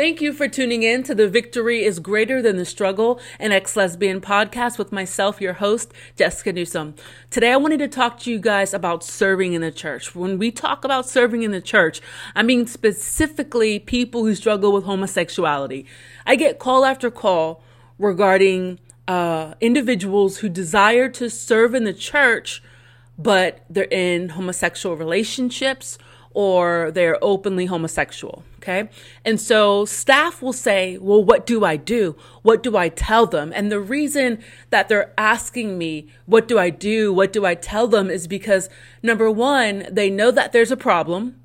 Thank you for tuning in to the Victory is Greater Than the Struggle, an ex lesbian podcast with myself, your host, Jessica Newsom. Today, I wanted to talk to you guys about serving in the church. When we talk about serving in the church, I mean specifically people who struggle with homosexuality. I get call after call regarding uh, individuals who desire to serve in the church, but they're in homosexual relationships or they're openly homosexual. Okay. And so staff will say, well, what do I do? What do I tell them? And the reason that they're asking me, what do I do? What do I tell them is because number one, they know that there's a problem,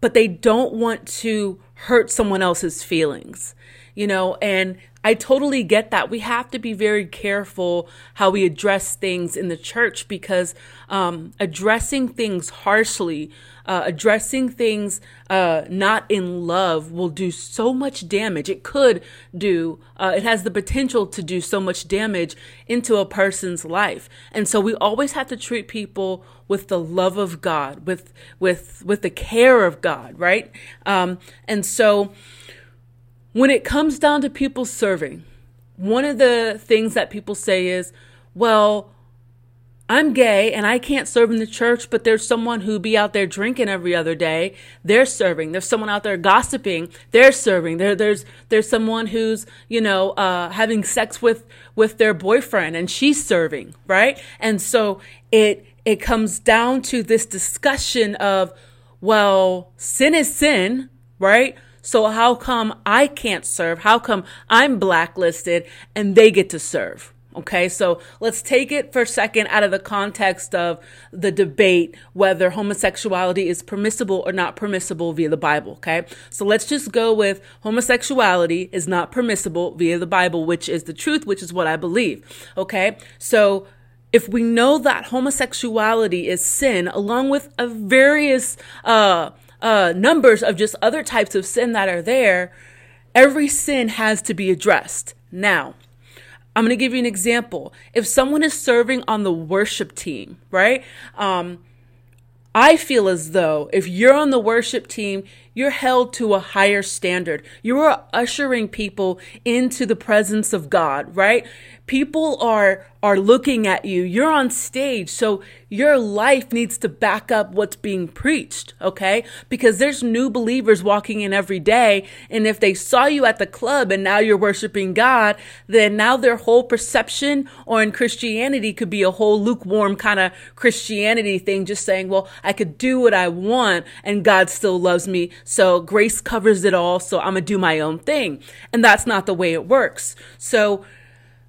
but they don't want to hurt someone else's feelings, you know, and I totally get that. We have to be very careful how we address things in the church because um, addressing things harshly, uh, addressing things uh, not in love will do so much damage. It could do, uh, it has the potential to do so much damage into a person's life. And so we always have to treat people with the love of God, with, with, with the care of God, right? Um, and so, when it comes down to people serving, one of the things that people say is, well, I'm gay and I can't serve in the church, but there's someone who be out there drinking every other day. They're serving. There's someone out there gossiping. They're serving. There, there's, there's someone who's, you know, uh, having sex with, with their boyfriend and she's serving, right? And so it, it comes down to this discussion of, well, sin is sin, right? So how come I can't serve? How come I'm blacklisted and they get to serve? Okay, so let's take it for a second out of the context of the debate whether homosexuality is permissible or not permissible via the Bible. Okay, so let's just go with homosexuality is not permissible via the Bible, which is the truth, which is what I believe. Okay, so if we know that homosexuality is sin, along with a various uh, uh, numbers of just other types of sin that are there, every sin has to be addressed. Now, I'm going to give you an example. If someone is serving on the worship team, right? Um, I feel as though if you're on the worship team, you're held to a higher standard. You are ushering people into the presence of God, right? People are are looking at you. You're on stage, so your life needs to back up what's being preached, okay? Because there's new believers walking in every day, and if they saw you at the club and now you're worshiping God, then now their whole perception or in Christianity could be a whole lukewarm kind of Christianity thing, just saying, well, I could do what I want and God still loves me. So grace covers it all. So I'm going to do my own thing. And that's not the way it works. So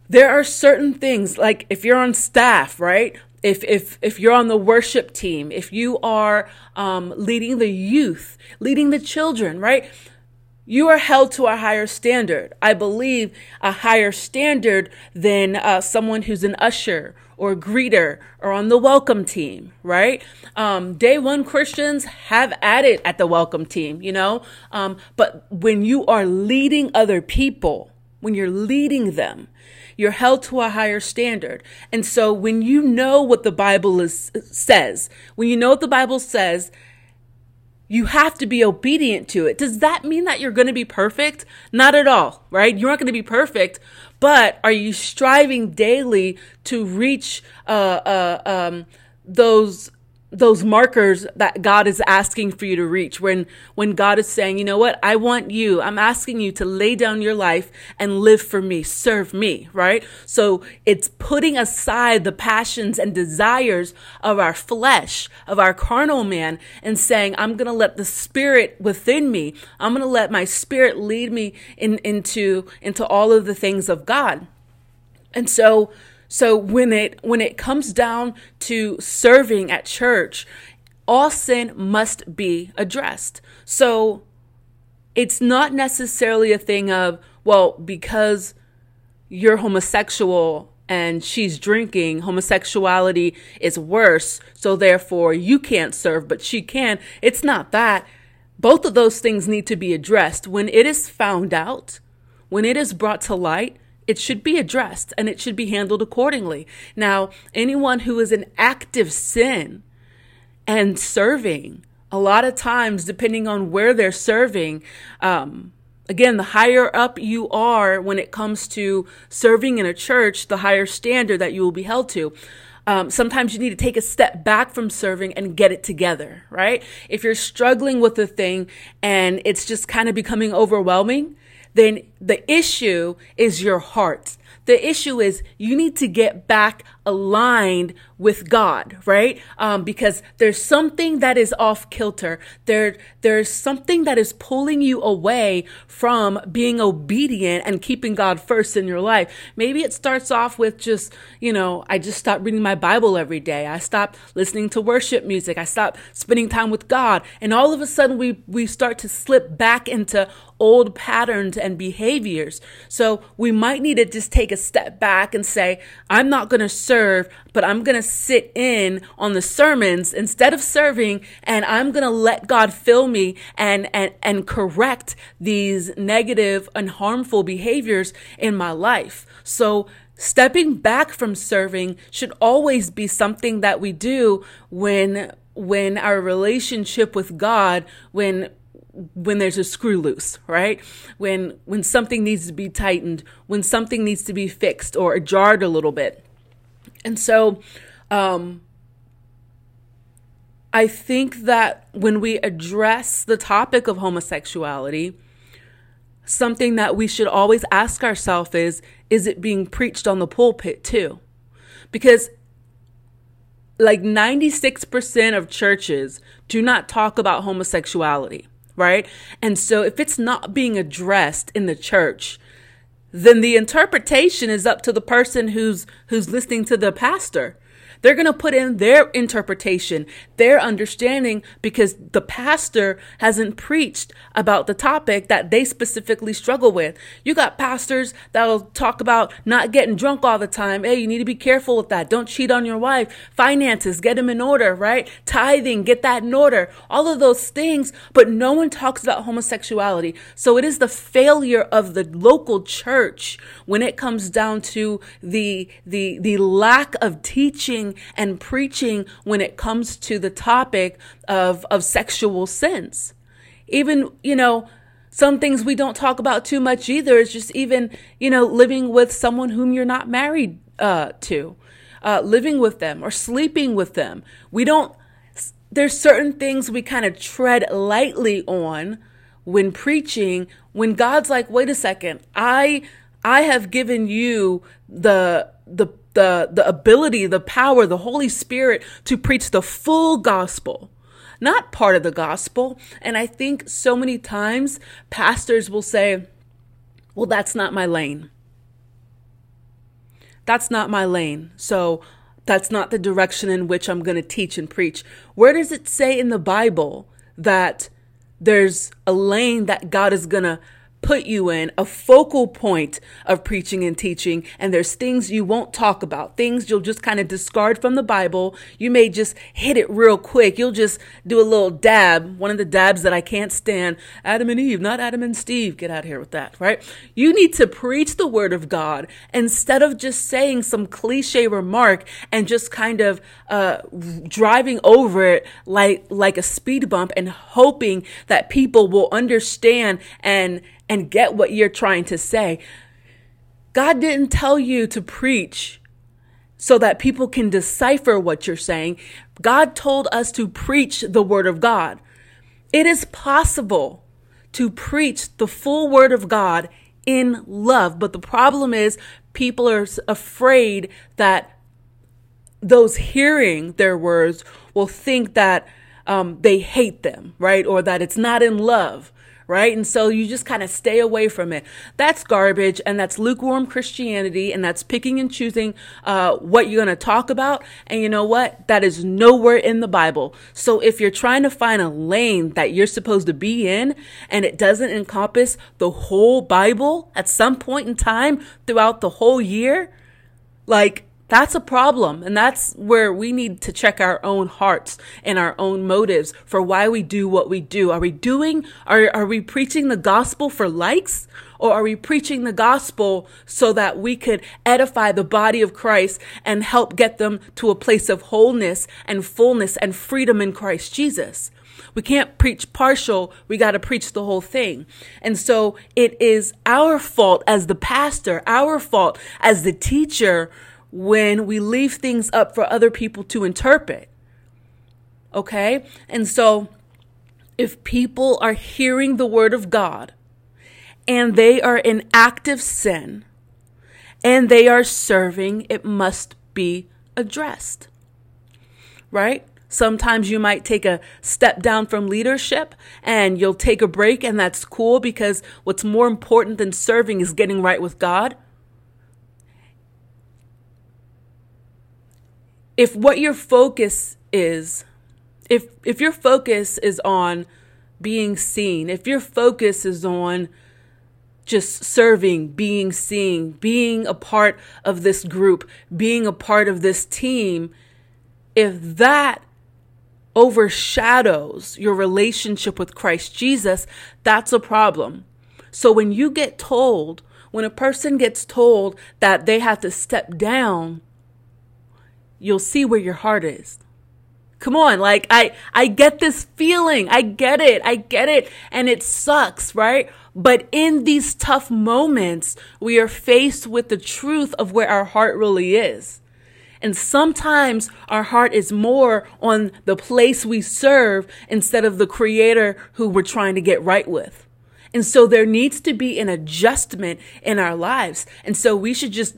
there are certain things like if you're on staff, right? If, if, if you're on the worship team, if you are um, leading the youth, leading the children, right? You are held to a higher standard. I believe a higher standard than uh, someone who's an usher or greeter or on the welcome team, right? Um, day one Christians have at it at the welcome team, you know? Um, but when you are leading other people, when you're leading them, you're held to a higher standard. And so when you know what the Bible is, says, when you know what the Bible says, you have to be obedient to it. Does that mean that you're going to be perfect? Not at all, right? You're not going to be perfect, but are you striving daily to reach uh, uh, um, those those markers that God is asking for you to reach when when God is saying, "You know what? I want you. I'm asking you to lay down your life and live for me, serve me," right? So it's putting aside the passions and desires of our flesh, of our carnal man and saying, "I'm going to let the spirit within me. I'm going to let my spirit lead me in, into into all of the things of God." And so so when it when it comes down to serving at church, all sin must be addressed. So it's not necessarily a thing of, well, because you're homosexual and she's drinking, homosexuality is worse, so therefore you can't serve, but she can. It's not that. Both of those things need to be addressed. When it is found out, when it is brought to light, it should be addressed and it should be handled accordingly. Now, anyone who is in active sin and serving, a lot of times, depending on where they're serving, um, again, the higher up you are when it comes to serving in a church, the higher standard that you will be held to. Um, sometimes you need to take a step back from serving and get it together, right? If you're struggling with a thing and it's just kind of becoming overwhelming, then the issue is your heart. The issue is you need to get back aligned with God, right? Um, because there's something that is off kilter. There, there's something that is pulling you away from being obedient and keeping God first in your life. Maybe it starts off with just, you know, I just stopped reading my Bible every day. I stopped listening to worship music. I stopped spending time with God. And all of a sudden we, we start to slip back into old patterns and behaviors. So we might need to just take a step back and say, I'm not going to serve, but I'm going to sit in on the sermons instead of serving and I'm going to let God fill me and, and, and correct these negative and harmful behaviors in my life. So stepping back from serving should always be something that we do when when our relationship with God when when there's a screw loose, right? When when something needs to be tightened, when something needs to be fixed or jarred a little bit. And so um I think that when we address the topic of homosexuality, something that we should always ask ourselves is is it being preached on the pulpit too? Because like 96% of churches do not talk about homosexuality right? And so if it's not being addressed in the church, then the interpretation is up to the person who's who's listening to the pastor. They're going to put in their interpretation, their understanding, because the pastor hasn't preached about the topic that they specifically struggle with. You got pastors that'll talk about not getting drunk all the time. Hey, you need to be careful with that. Don't cheat on your wife. Finances, get them in order, right? Tithing, get that in order. All of those things, but no one talks about homosexuality. So it is the failure of the local church when it comes down to the, the, the lack of teaching and preaching when it comes to the topic of, of sexual sins. Even, you know, some things we don't talk about too much either is just even, you know, living with someone whom you're not married uh, to, uh, living with them or sleeping with them. We don't, there's certain things we kind of tread lightly on when preaching when God's like, wait a second, I, I have given you the, the the, the ability, the power, the Holy Spirit to preach the full gospel, not part of the gospel. And I think so many times pastors will say, well, that's not my lane. That's not my lane. So that's not the direction in which I'm going to teach and preach. Where does it say in the Bible that there's a lane that God is going to put you in a focal point of preaching and teaching. And there's things you won't talk about, things you'll just kind of discard from the Bible. You may just hit it real quick. You'll just do a little dab, one of the dabs that I can't stand. Adam and Eve, not Adam and Steve. Get out here with that, right? You need to preach the word of God instead of just saying some cliche remark and just kind of uh, driving over it like like a speed bump and hoping that people will understand and and get what you're trying to say. God didn't tell you to preach so that people can decipher what you're saying. God told us to preach the word of God. It is possible to preach the full word of God in love, but the problem is people are afraid that those hearing their words will think that um, they hate them, right? Or that it's not in love right? And so you just kind of stay away from it. That's garbage and that's lukewarm Christianity and that's picking and choosing uh, what you're going to talk about. And you know what? That is nowhere in the Bible. So if you're trying to find a lane that you're supposed to be in and it doesn't encompass the whole Bible at some point in time throughout the whole year, like that's a problem. And that's where we need to check our own hearts and our own motives for why we do what we do. Are we doing, are, are we preaching the gospel for likes? Or are we preaching the gospel so that we could edify the body of Christ and help get them to a place of wholeness and fullness and freedom in Christ Jesus? We can't preach partial. We got to preach the whole thing. And so it is our fault as the pastor, our fault as the teacher when we leave things up for other people to interpret. Okay? And so if people are hearing the word of God and they are in active sin and they are serving, it must be addressed. Right? Sometimes you might take a step down from leadership and you'll take a break, and that's cool because what's more important than serving is getting right with God. If what your focus is, if if your focus is on being seen, if your focus is on just serving, being seen, being a part of this group, being a part of this team, if that overshadows your relationship with Christ Jesus, that's a problem. So when you get told, when a person gets told that they have to step down, you'll see where your heart is. Come on, like I I get this feeling. I get it. I get it and it sucks, right? But in these tough moments, we are faced with the truth of where our heart really is. And sometimes our heart is more on the place we serve instead of the creator who we're trying to get right with. And so there needs to be an adjustment in our lives. And so we should just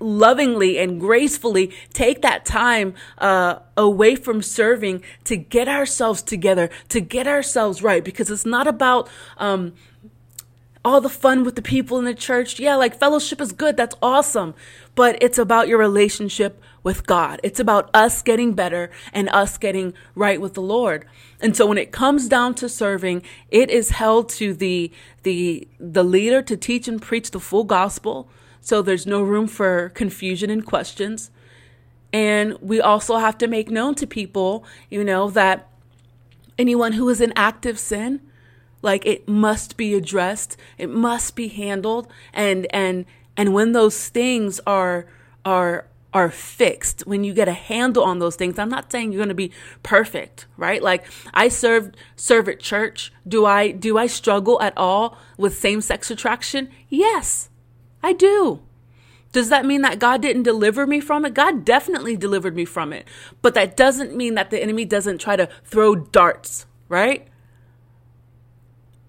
lovingly and gracefully take that time uh, away from serving to get ourselves together, to get ourselves right, because it's not about um, all the fun with the people in the church. Yeah, like fellowship is good, that's awesome, but it's about your relationship with God. It's about us getting better and us getting right with the Lord. And so when it comes down to serving, it is held to the the the leader to teach and preach the full gospel so there's no room for confusion and questions. And we also have to make known to people, you know, that anyone who is in active sin, like it must be addressed, it must be handled, and and and when those things are are are fixed, when you get a handle on those things, I'm not saying you're going to be perfect, right? Like I served serve at church. Do I do I struggle at all with same-sex attraction? Yes. I do. Does that mean that God didn't deliver me from it? God definitely delivered me from it. But that doesn't mean that the enemy doesn't try to throw darts, right?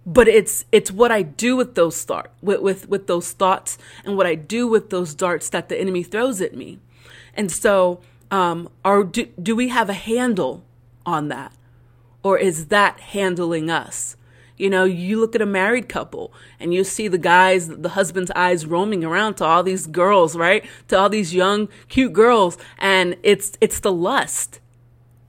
But it's it's what I do with those thought with, with with those thoughts and what I do with those darts that the enemy throws at me. And so um are do, do we have a handle on that? Or is that handling us? You know, you look at a married couple and you see the guys, the husband's eyes roaming around to all these girls, right? To all these young, cute girls. And it's, it's the lust.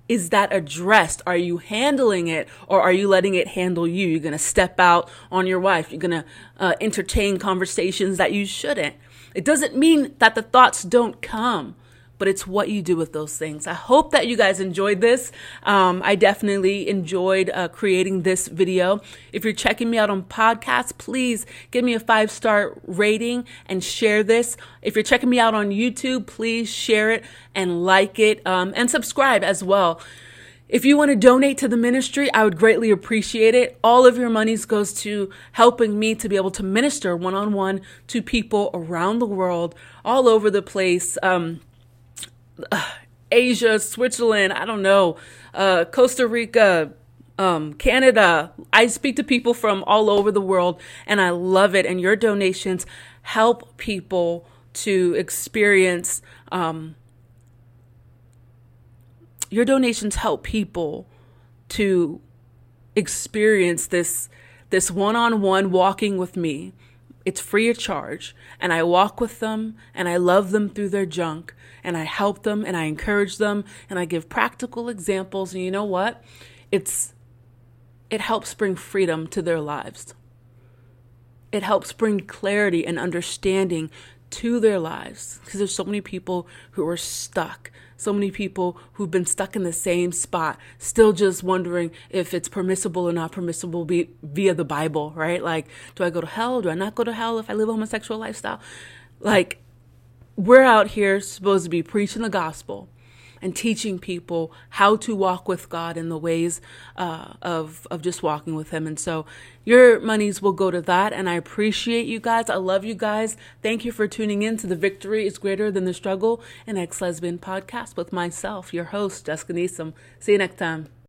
Is that addressed? Are you handling it or are you letting it handle you? You're going to step out on your wife. You're going to uh, entertain conversations that you shouldn't. It doesn't mean that the thoughts don't come but it's what you do with those things. I hope that you guys enjoyed this. Um, I definitely enjoyed uh, creating this video. If you're checking me out on podcasts, please give me a five star rating and share this. If you're checking me out on YouTube, please share it and like it um, and subscribe as well. If you want to donate to the ministry, I would greatly appreciate it. All of your monies goes to helping me to be able to minister one on one to people around the world, all over the place. Um, Asia, Switzerland, I don't know, uh, Costa Rica, um, Canada. I speak to people from all over the world and I love it. And your donations help people to experience, um, your donations help people to experience this this one-on-one walking with me it's free of charge. And I walk with them and I love them through their junk and I help them and I encourage them and I give practical examples. And you know what? It's, it helps bring freedom to their lives. It helps bring clarity and understanding to their lives because there's so many people who are stuck so many people who've been stuck in the same spot, still just wondering if it's permissible or not permissible be, via the Bible, right? Like, do I go to hell? Do I not go to hell if I live a homosexual lifestyle? Like, we're out here supposed to be preaching the gospel and teaching people how to walk with God in the ways uh, of of just walking with Him. And so, your monies will go to that. And I appreciate you guys. I love you guys. Thank you for tuning in to the Victory is Greater Than the Struggle, an ex lesbian podcast with myself, your host Jessica Neeson. See you next time.